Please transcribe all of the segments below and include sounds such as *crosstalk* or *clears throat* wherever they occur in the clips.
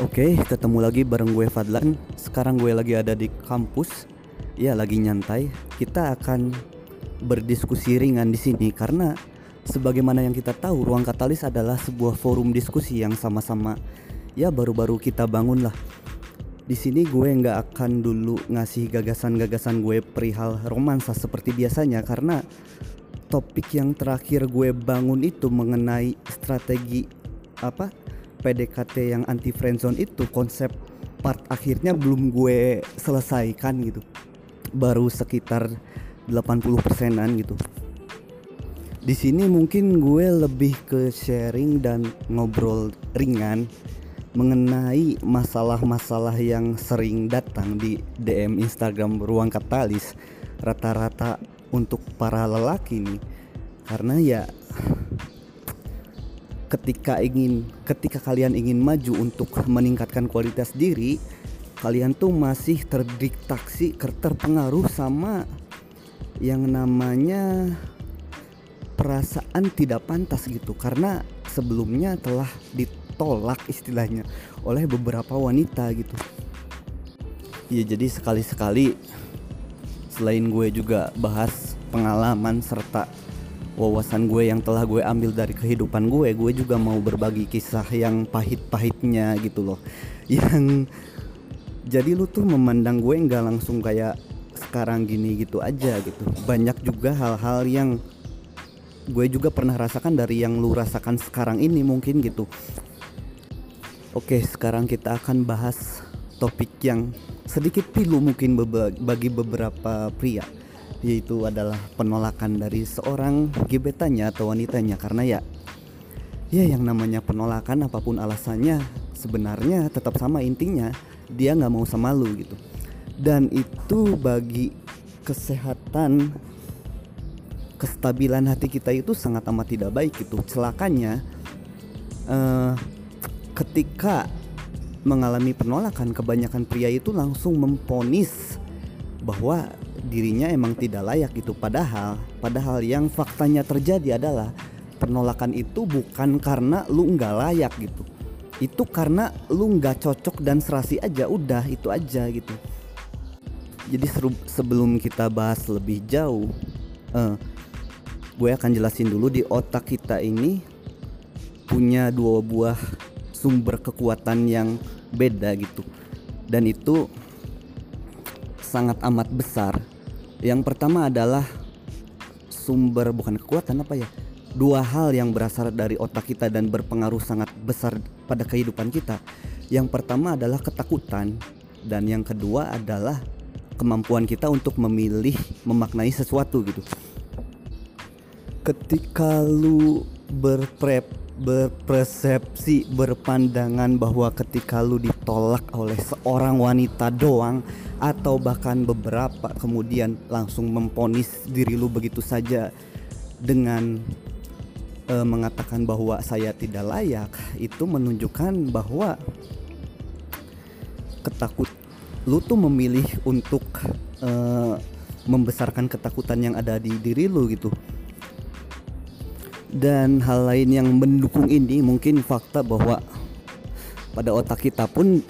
Oke, ketemu lagi bareng gue Fadlan. Sekarang gue lagi ada di kampus. Ya, lagi nyantai. Kita akan berdiskusi ringan di sini karena sebagaimana yang kita tahu, Ruang Katalis adalah sebuah forum diskusi yang sama-sama ya baru-baru kita bangun lah. Di sini gue nggak akan dulu ngasih gagasan-gagasan gue perihal romansa seperti biasanya karena topik yang terakhir gue bangun itu mengenai strategi apa PDKT yang anti friendzone itu konsep part akhirnya belum gue selesaikan gitu. Baru sekitar 80 persenan gitu. Di sini mungkin gue lebih ke sharing dan ngobrol ringan mengenai masalah-masalah yang sering datang di DM Instagram Ruang Katalis. Rata-rata untuk para lelaki nih. Karena ya ketika ingin ketika kalian ingin maju untuk meningkatkan kualitas diri kalian tuh masih terdistraksi terpengaruh sama yang namanya perasaan tidak pantas gitu. Karena sebelumnya telah ditolak istilahnya oleh beberapa wanita gitu. Ya jadi sekali-sekali selain gue juga bahas pengalaman serta wawasan gue yang telah gue ambil dari kehidupan gue gue juga mau berbagi kisah yang pahit-pahitnya gitu loh. *laughs* Yang jadi lu tuh memandang gue nggak langsung kayak sekarang gini gitu aja gitu. Banyak juga hal-hal yang gue juga pernah rasakan dari yang lu rasakan sekarang ini mungkin gitu. Oke sekarang kita akan bahas topik yang sedikit pilu mungkin bagi beberapa pria yaitu adalah penolakan dari seorang gebetannya atau wanitanya. Karena ya ya yang namanya penolakan apa pun alasannya sebenarnya tetap sama intinya. Dia nggak mau sama lu gitu. Dan itu bagi kesehatan kestabilan hati kita itu sangat amat tidak baik gitu. Celakanya uh, ketika mengalami penolakan kebanyakan pria itu langsung memponis bahwa dirinya emang tidak layak gitu. Padahal padahal yang faktanya terjadi adalah penolakan itu bukan karena lu nggak layak gitu. Itu karena lu nggak cocok dan serasi aja udah itu aja gitu. Jadi seru, sebelum kita bahas lebih jauh uh, gue akan jelasin dulu di otak kita ini punya dua buah sumber kekuatan yang beda gitu. Dan itu sangat amat besar. Yang pertama adalah sumber bukan kekuatan apa ya? Dua hal yang berasal dari otak kita dan berpengaruh sangat besar pada kehidupan kita. Yang pertama adalah ketakutan dan yang kedua adalah kemampuan kita untuk memilih memaknai sesuatu gitu. Ketika lu berprep berpersepsi berpandangan bahwa ketika lu ditolak oleh seorang wanita doang atau bahkan beberapa kemudian langsung memponis diri lu begitu saja dengan e, mengatakan bahwa saya tidak layak itu menunjukkan bahwa ketakut lu tuh memilih untuk e, membesarkan ketakutan yang ada di diri lu gitu dan hal lain yang mendukung ini mungkin fakta bahwa pada otak kita pun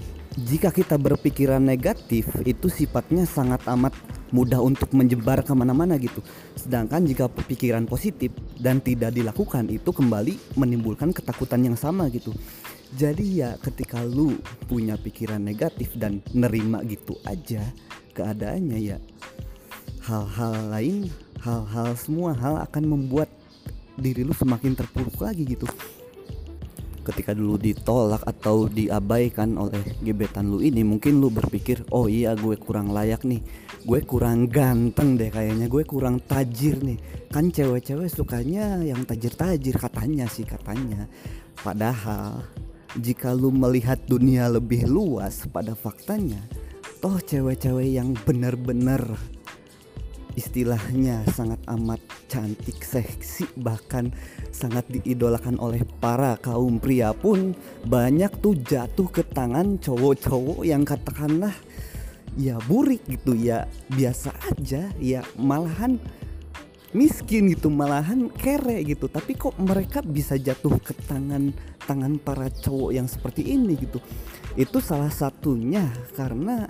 jika kita berpikiran negatif itu sifatnya sangat amat mudah untuk menyebar ke mana-mana gitu. Sedangkan jika pikiran positif dan tidak dilakukan itu kembali menimbulkan ketakutan yang sama gitu. Jadi ya ketika lu punya pikiran negatif dan nerima gitu aja keadaannya ya hal-hal lain hal-hal semua hal akan membuat diri lu semakin terpuruk lagi gitu. Ketika dulu ditolak atau diabaikan oleh gebetan lu ini mungkin lu berpikir oh iya gue kurang layak nih. Gue kurang ganteng deh kayaknya. Gue kurang tajir nih. Kan cewek-cewek sukanya yang tajir-tajir katanya sih katanya. Padahal jika lu melihat dunia lebih luas pada faktanya toh cewek-cewek yang benar-benar istilahnya sangat amat cantik, seksi, bahkan sangat diidolakan oleh para kaum pria pun banyak tuh jatuh ke tangan cowok-cowok yang katakanlah ya burik gitu ya biasa aja ya malahan miskin gitu malahan kere gitu. Tapi kok mereka bisa jatuh ke tangan tangan para cowok yang seperti ini gitu? Itu salah satunya karena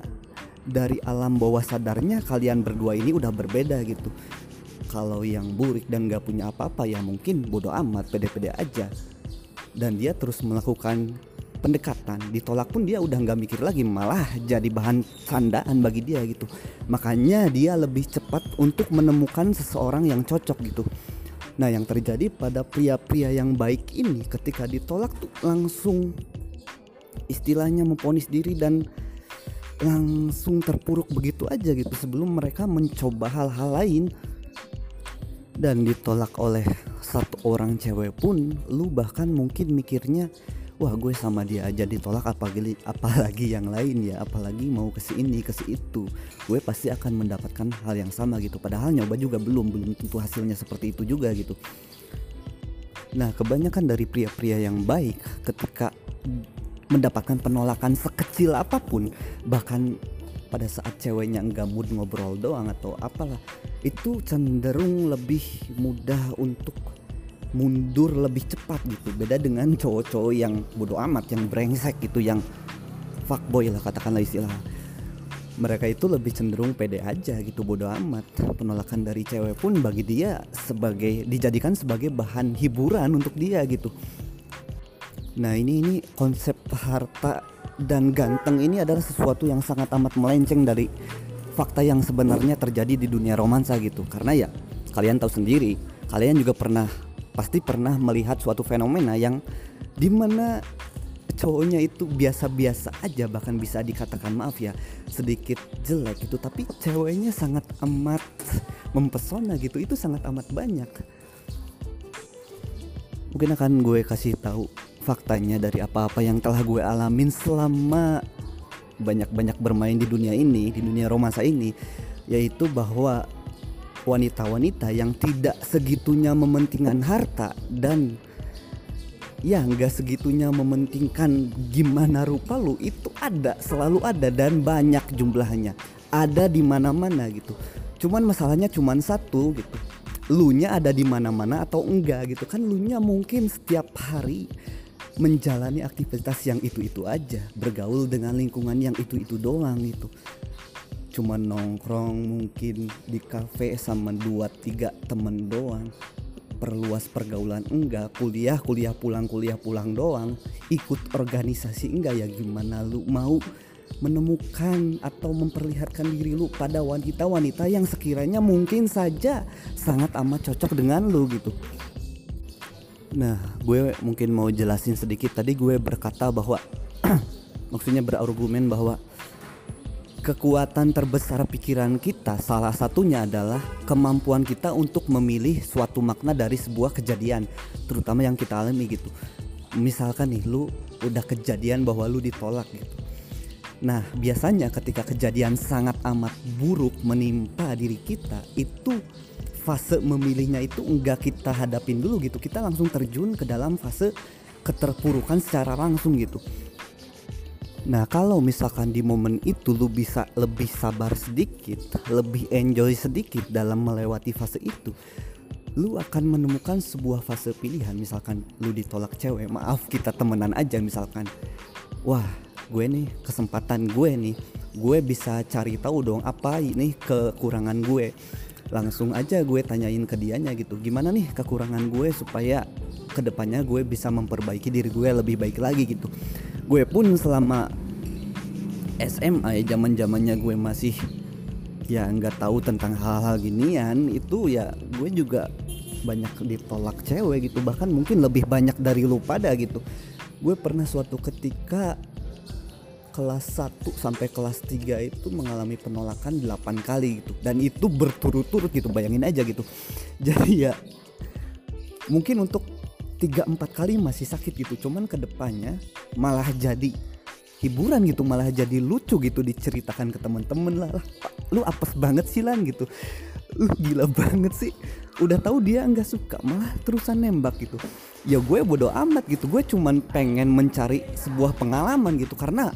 dari alam bawah sadarnya kalian berdua ini udah berbeda gitu. Kalau yang burik dan gak punya apa-apa ya mungkin bodoh amat pede-pede aja. Dan dia terus melakukan pendekatan. Ditolak pun dia udah nggak mikir lagi malah jadi bahan candaan bagi dia gitu. Makanya dia lebih cepat untuk menemukan seseorang yang cocok gitu. Nah yang terjadi pada pria-pria yang baik ini ketika ditolak tuh langsung istilahnya memponis diri dan langsung terpuruk begitu aja gitu sebelum mereka mencoba hal-hal lain. Dan ditolak oleh satu orang cewek pun lu bahkan mungkin mikirnya wah gue sama dia aja ditolak apalagi apalagi yang lain ya apalagi mau ke sini ke itu. Gue pasti akan mendapatkan hal yang sama gitu. Padahal nyoba juga belum belum tentu hasilnya seperti itu juga gitu. Nah kebanyakan dari pria-pria yang baik ketika mendapatkan penolakan sekecil apa pun. Bahkan pada saat ceweknya enggak mood ngobrol doang atau apalah itu cenderung lebih mudah untuk mundur lebih cepat gitu. Beda dengan cowok-cowok yang bodoh amat yang brengsek gitu yang fuckboy lah katakanlah istilah. Mereka itu lebih cenderung pede aja gitu bodoh amat. Penolakan dari cewek pun bagi dia sebagai dijadikan sebagai bahan hiburan untuk dia gitu nah ini ini konsep harta dan ganteng ini adalah sesuatu yang sangat amat melenceng dari fakta yang sebenarnya terjadi di dunia romansa gitu. Karena ya kalian tahu sendiri kalian juga pernah pasti pernah melihat suatu fenomena yang di mana cowoknya itu biasa-biasa aja bahkan bisa dikatakan maaf ya sedikit jelek itu tapi ceweknya sangat amat mempesona gitu. Itu sangat amat banyak. Mungkin akan gue kasih tahu faktanya dari apa-apa yang telah gue alamin selama banyak-banyak bermain di dunia ini di dunia romansa ini yaitu bahwa wanita-wanita yang tidak segitunya mementingkan harta dan ya nggak segitunya mementingkan gimana rupa lu itu ada selalu ada dan banyak jumlahnya. Ada di mana-mana gitu. Cuman masalahnya cuman satu gitu. Lu nya ada di mana-mana atau enggak gitu kan lu nya mungkin setiap hari menjalani aktivitas yang itu-itu aja bergaul dengan lingkungan yang itu-itu doang itu. Cuma nongkrong mungkin di kafe sama dua tiga temen doang. Perluas pergaulan enggak. Kuliah kuliah pulang kuliah pulang doang. Ikut organisasi enggak ya? Gimana lu mau menemukan atau memperlihatkan diri lu pada wanita-wanita yang sekiranya mungkin saja sangat amat cocok dengan lu gitu Nah, gue mungkin mau jelasin sedikit. Tadi gue berkata bahwa *clears throat* maksudnya berargumen bahwa kekuatan terbesar pikiran kita salah satunya adalah kemampuan kita untuk memilih suatu makna dari sebuah kejadian terutama yang kita alami gitu misalkan nih lu udah kejadian bahwa lu ditolak gitu nah biasanya ketika kejadian sangat amat buruk menimpa diri kita itu fase memilihnya itu enggak kita hadapin dulu gitu kita langsung terjun ke dalam fase keterpurukan secara langsung gitu Nah kalau misalkan di momen itu lu bisa lebih sabar sedikit, lebih enjoy sedikit dalam melewati fase itu, lu akan menemukan sebuah fase pilihan. Misalkan lu ditolak cewek, maaf kita temenan aja misalkan. Wah gue nih kesempatan gue nih, gue bisa cari tahu dong apa ini kekurangan gue. Langsung aja gue tanyain ke dianya gitu, gimana nih kekurangan gue supaya ke depannya gue bisa memperbaiki diri gue lebih baik lagi gitu. Gue pun selama SMA zaman zamannya gue masih ya nggak tahu tentang hal-hal ginian itu ya gue juga banyak ditolak cewek gitu. Bahkan mungkin lebih banyak dari lu pada gitu. Gue pernah suatu ketika kelas 1 sampai kelas 3 itu mengalami penolakan 8 kali gitu. Dan itu berturut-turut gitu bayangin aja gitu. *laughs* Jadi ya mungkin untuk tiga empat kali masih sakit gitu. Cuman ke depannya malah jadi hiburan gitu malah jadi lucu gitu diceritakan ke temen-temen lah, lah lu apes banget sih lan gitu. Lu gila banget sih. Udah tahu dia nggak suka malah terusan nembak gitu. Ya gue bodo amat gitu. Gue cuman pengen mencari sebuah pengalaman gitu. Karena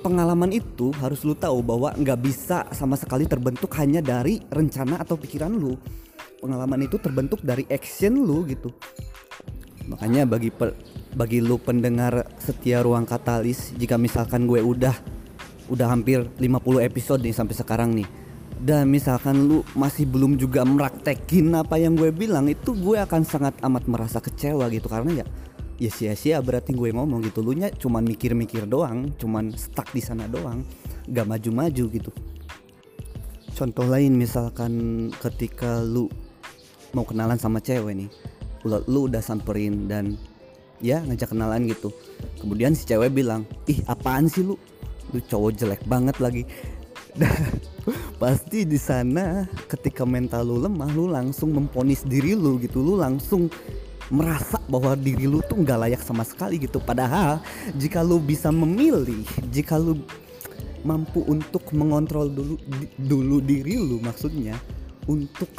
pengalaman itu harus lu tahu bahwa nggak bisa sama sekali terbentuk hanya dari rencana atau pikiran lu. Pengalaman itu terbentuk dari action lu gitu. Makanya bagi per, bagi lu pendengar setia ruang katalis jika misalkan gue udah udah hampir 50 episode nih sampai sekarang nih dan misalkan lu masih belum juga meraktekin apa yang gue bilang itu gue akan sangat amat merasa kecewa gitu. Karena ya ya sia-sia berarti gue ngomong gitu. Lu nya cuman mikir-mikir doang cuman stuck di sana doang gak maju-maju gitu. Contoh lain misalkan ketika lu mau kenalan sama cewek nih lu, lu udah samperin dan ya ngajak kenalan gitu. Kemudian si cewek bilang ih apaan sih lu? Lu cowok jelek banget lagi. *laughs* Pasti di sana ketika mental lu lemah lu langsung memponis diri lu gitu. Lu langsung merasa bahwa diri lu tuh nggak layak sama sekali gitu. Padahal jika lu bisa memilih jika lu mampu untuk mengontrol dulu di, dulu diri lu maksudnya untuk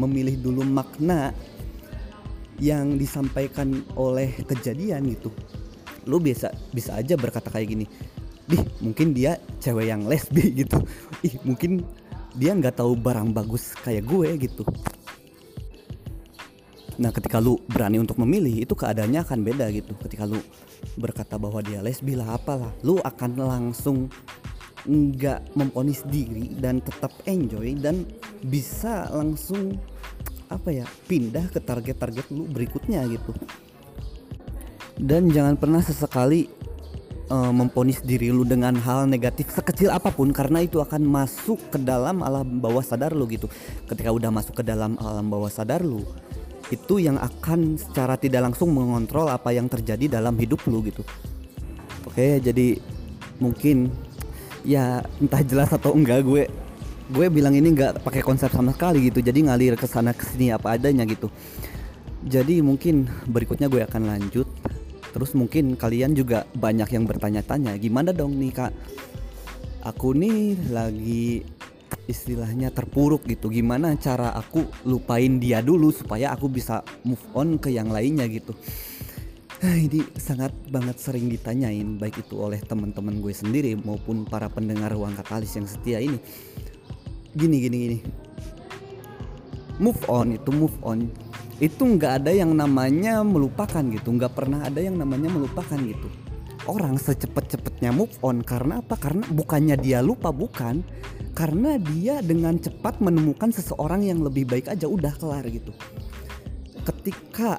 memilih dulu makna yang disampaikan oleh kejadian gitu lu biasa bisa aja berkata kayak gini ih mungkin dia cewek yang lesbi *laughs* gitu. Ih mungkin dia nggak tahu barang bagus kayak gue gitu Nah ketika lu berani untuk memilih itu keadaannya akan beda gitu. Ketika lu berkata bahwa dia lesbi lah apalah Lu akan langsung nggak memponis diri dan tetap enjoy dan bisa langsung apa ya pindah ke target-target lu berikutnya gitu. Dan jangan pernah sesekali uh, memponis diri lu dengan hal negatif sekecil apa pun karena itu akan masuk ke dalam alam bawah sadar lu gitu. Ketika udah masuk ke dalam alam bawah sadar lu itu yang akan secara tidak langsung mengontrol apa yang terjadi dalam hidup lu gitu. Oke jadi mungkin ya entah jelas atau enggak gue gue bilang ini nggak pakai konsep sama sekali gitu. Jadi ngalir ke sana ke sini apa adanya gitu. Jadi mungkin berikutnya gue akan lanjut. Terus mungkin kalian juga banyak yang bertanya-tanya gimana dong nih kak? Aku nih lagi istilahnya terpuruk gitu gimana cara aku lupain dia dulu supaya aku bisa move on ke yang lainnya gitu Nah, ini sangat banget sering ditanyain baik itu oleh teman-teman gue sendiri maupun para pendengar ruang katalis yang setia ini. Gini gini gini. Move on itu move on itu nggak ada yang namanya melupakan gitu, nggak pernah ada yang namanya melupakan gitu. Orang secepat-cepatnya move on karena apa? Karena bukannya dia lupa bukan, karena dia dengan cepat menemukan seseorang yang lebih baik aja udah kelar gitu. Ketika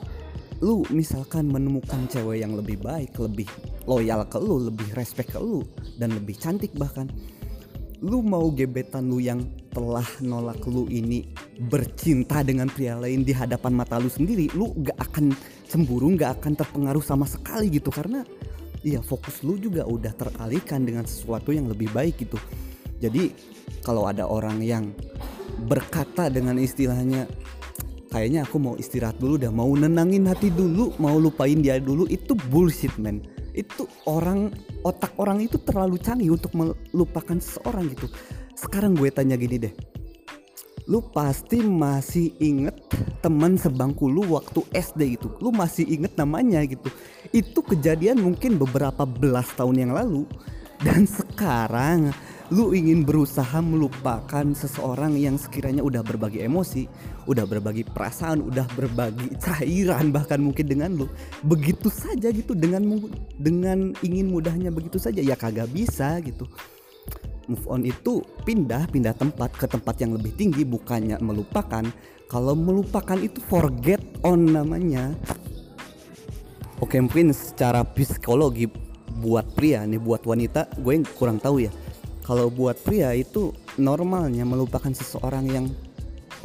lu misalkan menemukan cewek yang lebih baik, lebih loyal ke lu, lebih respect ke lu dan lebih cantik bahkan. Lu mau gebetan lu yang telah nolak lu ini bercinta dengan pria lain di hadapan mata lu sendiri, lu gak akan cemburu, gak akan terpengaruh sama sekali gitu karena ya fokus lu juga udah teralihkan dengan sesuatu yang lebih baik gitu. Jadi kalau ada orang yang berkata dengan istilahnya kayaknya aku mau istirahat dulu dah mau nenangin hati dulu mau lupain dia dulu itu bullshit man itu orang otak orang itu terlalu canggih untuk melupakan seseorang gitu. Sekarang gue tanya gini deh. Lu pasti masih inget teman sebangku lu waktu SD gitu. Lu masih inget namanya gitu. Itu kejadian mungkin beberapa belas tahun yang lalu. Dan sekarang lu ingin berusaha melupakan seseorang yang sekiranya udah berbagi emosi, udah berbagi perasaan, udah berbagi cairan bahkan mungkin dengan lu. Begitu saja gitu dengan dengan ingin mudahnya begitu saja ya kagak bisa gitu. Move on itu pindah pindah tempat ke tempat yang lebih tinggi bukannya melupakan. Kalau melupakan itu forget on namanya. Oke mungkin secara psikologi buat pria nih buat wanita gue kurang tahu ya kalau buat pria itu normalnya melupakan seseorang yang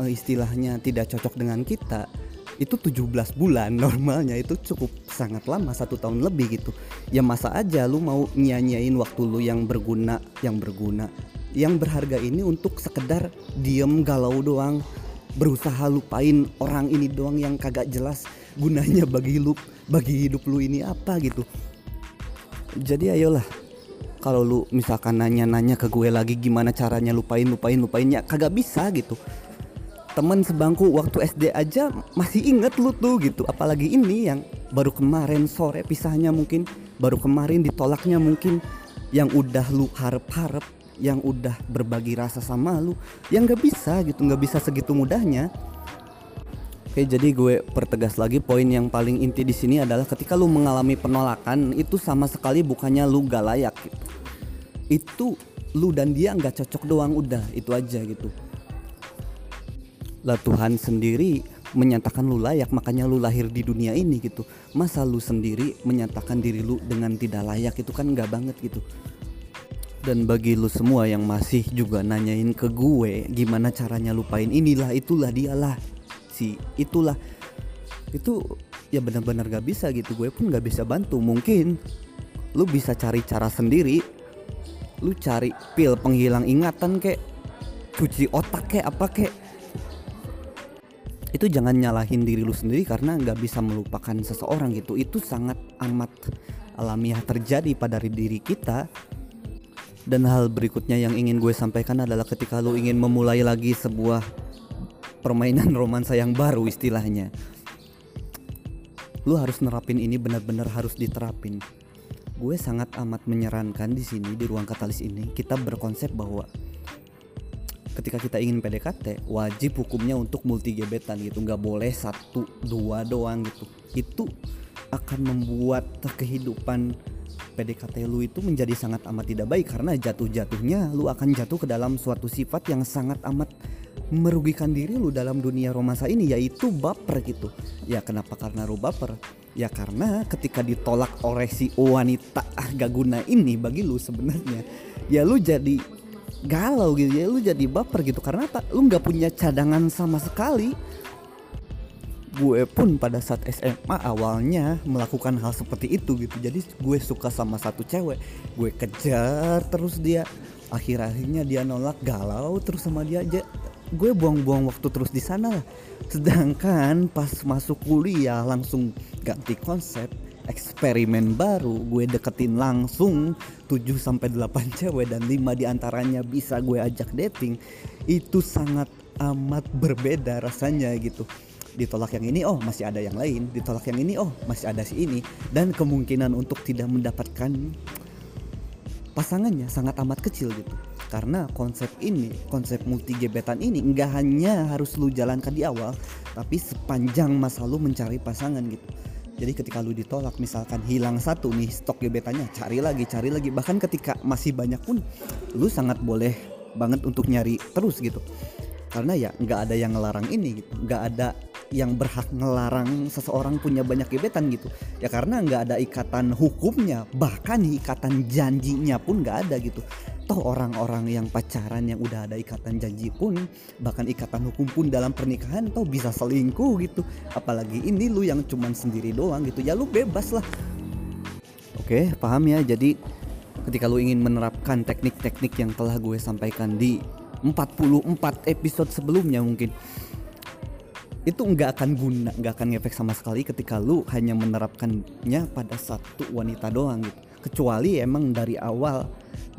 uh, istilahnya tidak cocok dengan kita itu 17 bulan *laughs* normalnya itu cukup sangat lama satu tahun lebih gitu. Ya masa aja lu mau nyanyain waktu lu yang berguna yang berguna. Yang berharga ini untuk sekedar diem galau doang berusaha lupain orang ini doang yang kagak jelas gunanya bagi lu bagi hidup lu ini apa gitu. Jadi ayolah kalau lu misalkan nanya-nanya ke gue lagi gimana caranya lupain lupain lupainnya kagak bisa gitu. Temen sebangku waktu SD aja masih inget lu tuh gitu. Apalagi ini yang baru kemarin sore pisahnya mungkin baru kemarin ditolaknya mungkin. Yang udah lu harap-harap yang udah berbagi rasa sama lu yang nggak bisa gitu nggak bisa segitu mudahnya. Oke, jadi gue pertegas lagi poin yang paling inti di sini adalah ketika lu mengalami penolakan itu sama sekali bukannya lu gak layak gitu. Itu lu dan dia nggak cocok doang udah itu aja gitu. Lah Tuhan sendiri menyatakan lu layak makanya lu lahir di dunia ini gitu. Masa lu sendiri menyatakan diri lu dengan tidak layak itu kan nggak banget gitu. Dan bagi lu semua yang masih juga nanyain ke gue gimana caranya lupain inilah itulah dialah si itulah itu ya benar-benar gak bisa gitu gue pun gak bisa bantu mungkin lu bisa cari cara sendiri lu cari pil penghilang ingatan kek. Cuci otak kek apa kek. Itu jangan nyalahin diri lu sendiri karena nggak bisa melupakan seseorang gitu. Itu sangat amat alamiah terjadi pada diri kita. Dan hal berikutnya yang ingin gue sampaikan adalah ketika lu ingin memulai lagi sebuah permainan *laughs* romansa yang baru istilahnya lu harus nerapin ini benar-benar harus diterapin gue sangat amat menyarankan di sini di ruang katalis ini kita berkonsep bahwa ketika kita ingin PDKT wajib hukumnya untuk multi gebetan gitu. Nggak boleh satu dua doang gitu. Itu akan membuat kehidupan PDKT lu itu menjadi sangat amat tidak baik karena jatuh-jatuhnya lu akan jatuh ke dalam suatu sifat yang sangat amat merugikan diri lu dalam dunia romansa ini yaitu baper gitu. Ya kenapa? Karena lu baper ya karena ketika ditolak oleh si wanita ah gak guna ini bagi lu sebenarnya ya lu jadi galau gitu ya lu jadi baper gitu. Karena apa? Lu nggak punya cadangan sama sekali. Gue pun pada saat SMA awalnya melakukan hal seperti itu gitu. Jadi gue suka sama satu cewek. Gue kejar terus dia. Akhir-akhirnya dia nolak galau terus sama dia aja gue buang-buang waktu terus di sana. Sedangkan pas masuk kuliah langsung ganti konsep, eksperimen baru, gue deketin langsung 7 sampai 8 *laughs* cewek dan 5 di antaranya bisa gue ajak dating. Itu sangat amat berbeda rasanya gitu. Ditolak yang ini, oh masih ada yang lain. Ditolak yang ini, oh masih ada si ini. Dan kemungkinan untuk tidak mendapatkan pasangannya sangat amat kecil gitu karena konsep ini konsep multi gebetan ini nggak hanya harus lu jalankan di awal tapi sepanjang masa lu mencari pasangan gitu. Jadi ketika lu ditolak misalkan hilang satu nih stok gebetannya cari lagi cari lagi. Bahkan ketika masih banyak pun lu sangat boleh banget untuk nyari terus gitu karena ya nggak ada yang ngelarang ini gitu. Nggak ada yang berhak ngelarang seseorang punya banyak gebetan gitu. Ya karena nggak ada ikatan hukumnya bahkan ikatan janjinya pun nggak ada gitu. Toh orang-orang yang pacaran yang udah ada ikatan janji pun bahkan ikatan hukum pun dalam pernikahan toh bisa selingkuh gitu. Apalagi ini lu yang cuman sendiri doang gitu. Ya lu bebas lah. Oke paham ya. Jadi ketika lu ingin menerapkan teknik-teknik yang telah gue sampaikan di 44 episode sebelumnya mungkin. Itu nggak akan guna nggak akan ngefek sama sekali ketika lu hanya menerapkannya pada satu wanita doang gitu. Kecuali emang dari awal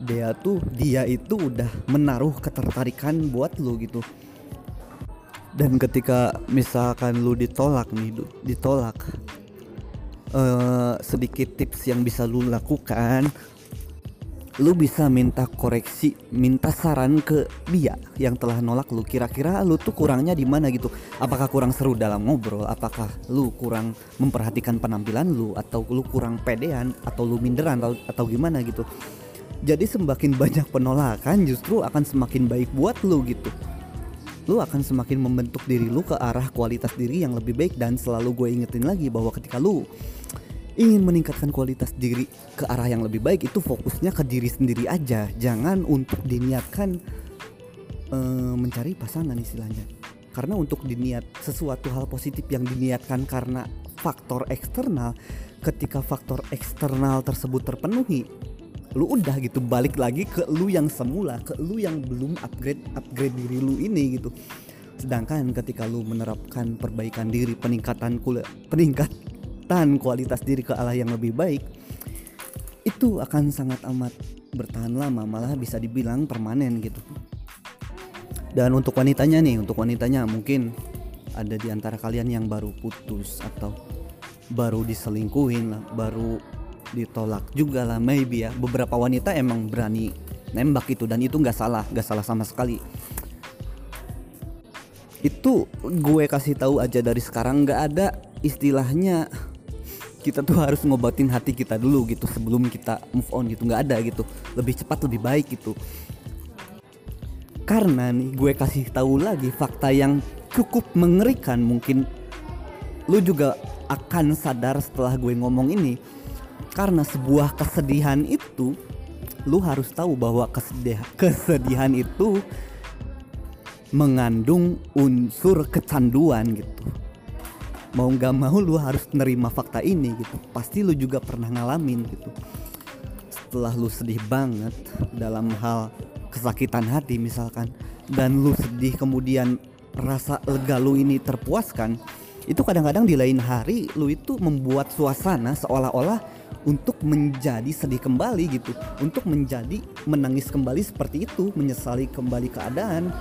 dia tuh dia itu udah menaruh ketertarikan buat lu gitu. Dan ketika misalkan lu ditolak nih ditolak uh, sedikit tips yang bisa lu lakukan lu bisa minta koreksi, minta saran ke dia yang telah nolak lu. Kira-kira lu tuh kurangnya di mana gitu? Apakah kurang seru dalam ngobrol? Apakah lu kurang memperhatikan penampilan lu atau lu kurang pedean atau lu minderan atau, atau gimana gitu? Jadi semakin *laughs* banyak penolakan justru akan semakin baik buat lu gitu. Lu akan semakin membentuk diri lu ke arah kualitas diri yang lebih baik dan selalu gue ingetin lagi bahwa ketika lu ingin meningkatkan kualitas diri ke arah yang lebih baik itu fokusnya ke diri sendiri aja. Jangan untuk diniatkan uh, mencari pasangan istilahnya. Karena untuk diniat sesuatu hal positif yang diniatkan karena faktor eksternal ketika faktor eksternal tersebut terpenuhi lu udah gitu balik lagi ke lu yang semula ke lu yang belum upgrade upgrade diri lu ini gitu. Sedangkan ketika lu menerapkan perbaikan diri peningkatan kuliah peningkat peningkatan kualitas diri ke Allah yang lebih baik itu akan sangat amat bertahan lama malah bisa dibilang permanen gitu. Dan untuk wanitanya nih untuk wanitanya mungkin ada di antara kalian yang baru putus atau baru diselingkuhin lah baru ditolak juga lah maybe ya. Beberapa wanita emang berani nembak itu dan itu nggak salah nggak salah sama sekali. Itu gue kasih tahu aja dari sekarang nggak ada istilahnya kita tuh harus ngobatin hati kita dulu gitu sebelum kita move on gitu nggak ada gitu. Lebih cepat lebih baik gitu. Karena nih gue kasih tahu lagi fakta yang cukup mengerikan mungkin. Lu juga akan sadar setelah gue ngomong ini. Karena sebuah kesedihan itu lu harus tahu bahwa kesedihan, kesedihan itu mengandung unsur kecanduan gitu mau nggak mau lu harus nerima fakta ini gitu. Pasti lu juga pernah ngalamin gitu. Setelah lu sedih banget dalam hal kesakitan hati misalkan dan lu sedih kemudian rasa lega lu ini terpuaskan itu kadang-kadang di lain hari lu itu membuat suasana seolah-olah untuk menjadi sedih kembali gitu. Untuk menjadi menangis kembali seperti itu menyesali kembali keadaan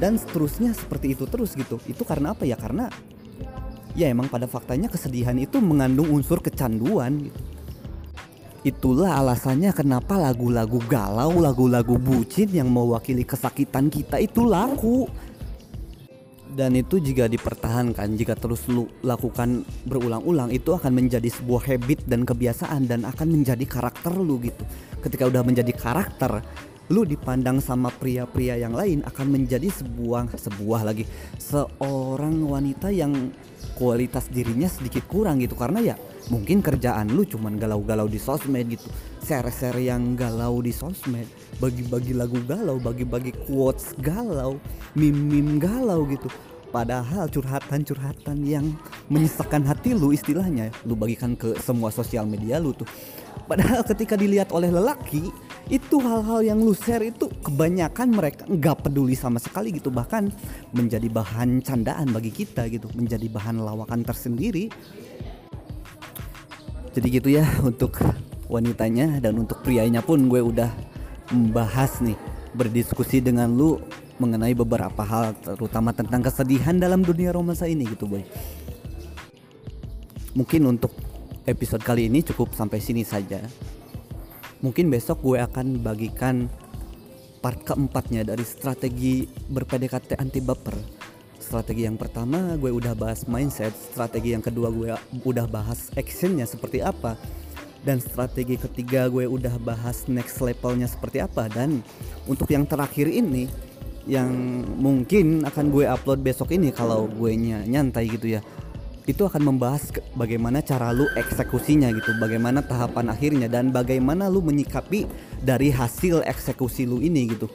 dan seterusnya seperti itu terus gitu. Itu karena apa ya? Karena ya emang pada faktanya kesedihan itu mengandung unsur kecanduan gitu. Itulah alasannya kenapa lagu-lagu galau lagu-lagu bucin yang mewakili kesakitan kita itu laku. Dan itu jika dipertahankan jika terus lu lakukan berulang-ulang itu akan menjadi sebuah habit dan kebiasaan dan akan menjadi karakter lu gitu. Ketika udah menjadi karakter lu dipandang sama pria-pria yang lain akan menjadi sebuah sebuah lagi. Seorang wanita yang kualitas dirinya sedikit kurang gitu. Karena ya mungkin kerjaan lu cuman galau-galau di sosmed gitu. Share-share yang galau di sosmed bagi-bagi lagu galau bagi-bagi quotes galau mim-mim galau gitu. Padahal curhatan-curhatan yang menyisakan hati lu istilahnya lu bagikan ke semua sosial media lu tuh. Padahal ketika dilihat oleh lelaki itu hal-hal yang lu share itu kebanyakan mereka nggak peduli sama sekali gitu. Bahkan menjadi bahan candaan bagi kita gitu. Menjadi bahan lawakan tersendiri. Jadi gitu ya untuk wanitanya dan untuk prianya pun gue udah membahas nih berdiskusi dengan lu mengenai beberapa hal terutama tentang kesedihan dalam dunia romansa ini gitu boy. Mungkin untuk episode kali ini cukup sampai sini saja mungkin besok gue akan bagikan part keempatnya dari strategi berPDKT anti baper strategi yang pertama gue udah bahas mindset. Strategi yang kedua gue udah bahas actionnya seperti apa. Dan strategi ketiga gue udah bahas next levelnya seperti apa. Dan untuk yang terakhir ini yang mungkin akan gue upload besok ini kalau gue nyantai gitu ya itu akan membahas bagaimana cara lu eksekusinya gitu, bagaimana tahapan akhirnya dan bagaimana lu menyikapi dari hasil eksekusi lu ini gitu.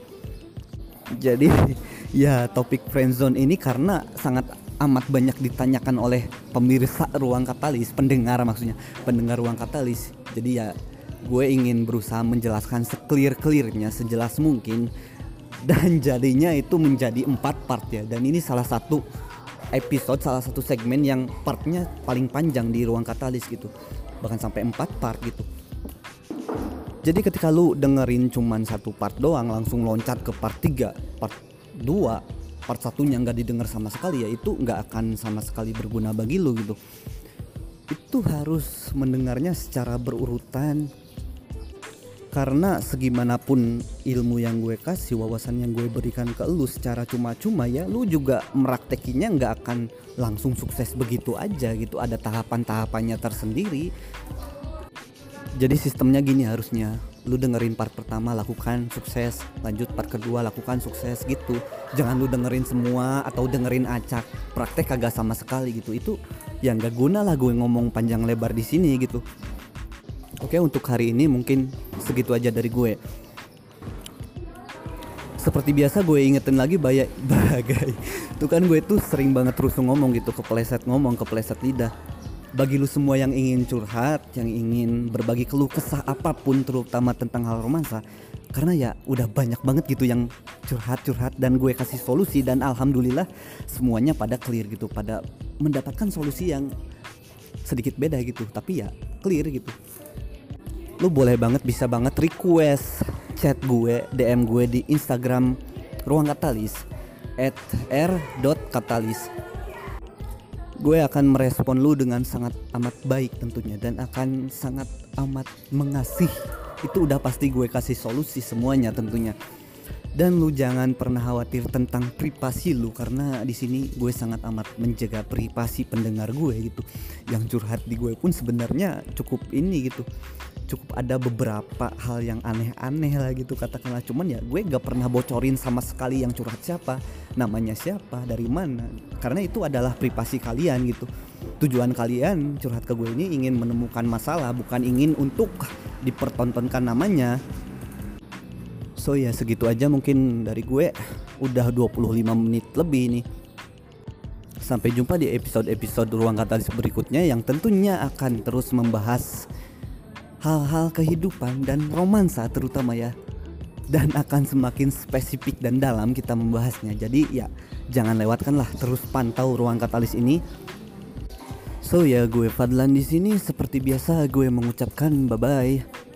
Jadi *laughs* ya topik friendzone ini karena sangat amat banyak ditanyakan oleh pemirsa ruang katalis, pendengar maksudnya, pendengar ruang katalis. Jadi ya gue ingin berusaha menjelaskan seclear-clearnya sejelas mungkin *laughs* dan jadinya itu menjadi empat part ya dan ini salah satu episode salah satu segmen yang partnya paling panjang di ruang katalis gitu. Bahkan sampai empat part gitu. Jadi ketika lu dengerin cuman satu part doang langsung loncat ke part 3 part 2 part satunya nggak didengar sama sekali ya itu nggak akan sama sekali berguna bagi lu gitu. Itu harus mendengarnya secara berurutan karena segimanapun ilmu yang gue kasih wawasan yang gue berikan ke lu secara cuma-cuma ya lu juga meraktekinya nggak akan langsung sukses begitu aja gitu. Ada tahapan-tahapannya tersendiri. Jadi sistemnya gini harusnya. Lu dengerin part pertama lakukan sukses. Lanjut part kedua lakukan sukses gitu. Jangan lu dengerin semua atau dengerin acak. Praktek kagak sama sekali gitu. Itu yang gak guna lah gue ngomong panjang lebar di sini gitu Oke untuk hari ini mungkin segitu aja dari gue. Seperti biasa gue ingetin lagi banyak *laughs* bagai. Tuh kan gue tuh sering banget terus ngomong gitu kepleset ngomong kepleset lidah. Bagi lu semua yang ingin curhat, yang ingin berbagi keluh kesah apa pun terutama tentang hal romansa, karena ya udah banyak banget gitu yang curhat-curhat dan gue kasih solusi dan alhamdulillah semuanya pada clear gitu, pada mendapatkan solusi yang sedikit beda gitu, tapi ya clear gitu lu boleh banget bisa banget request chat gue DM gue di Instagram ruang katalis at r.katalis gue akan merespon lu dengan sangat amat baik tentunya dan akan sangat amat mengasih. Itu udah pasti gue kasih solusi semuanya tentunya. Dan lu jangan pernah khawatir tentang privasi lu karena di sini gue sangat amat menjaga privasi pendengar gue gitu. Yang curhat di gue pun sebenarnya cukup ini gitu cukup ada beberapa hal yang aneh-aneh lah gitu katakanlah. Cuman ya gue gak pernah bocorin sama sekali yang curhat siapa namanya siapa dari mana. Karena itu adalah privasi kalian gitu. Tujuan kalian curhat ke gue ini ingin menemukan masalah bukan ingin untuk dipertontonkan namanya. So ya segitu aja mungkin dari gue. Udah 25 menit lebih nih. Sampai jumpa di episode-episode Ruang Katalis berikutnya Yang tentunya akan terus membahas Hal-hal kehidupan dan romansa terutama ya. Dan akan semakin spesifik dan dalam kita membahasnya. Jadi ya jangan lewatkanlah terus pantau Ruang Katalis ini. So ya gue Fadlan di sini. Seperti biasa gue mengucapkan bye bye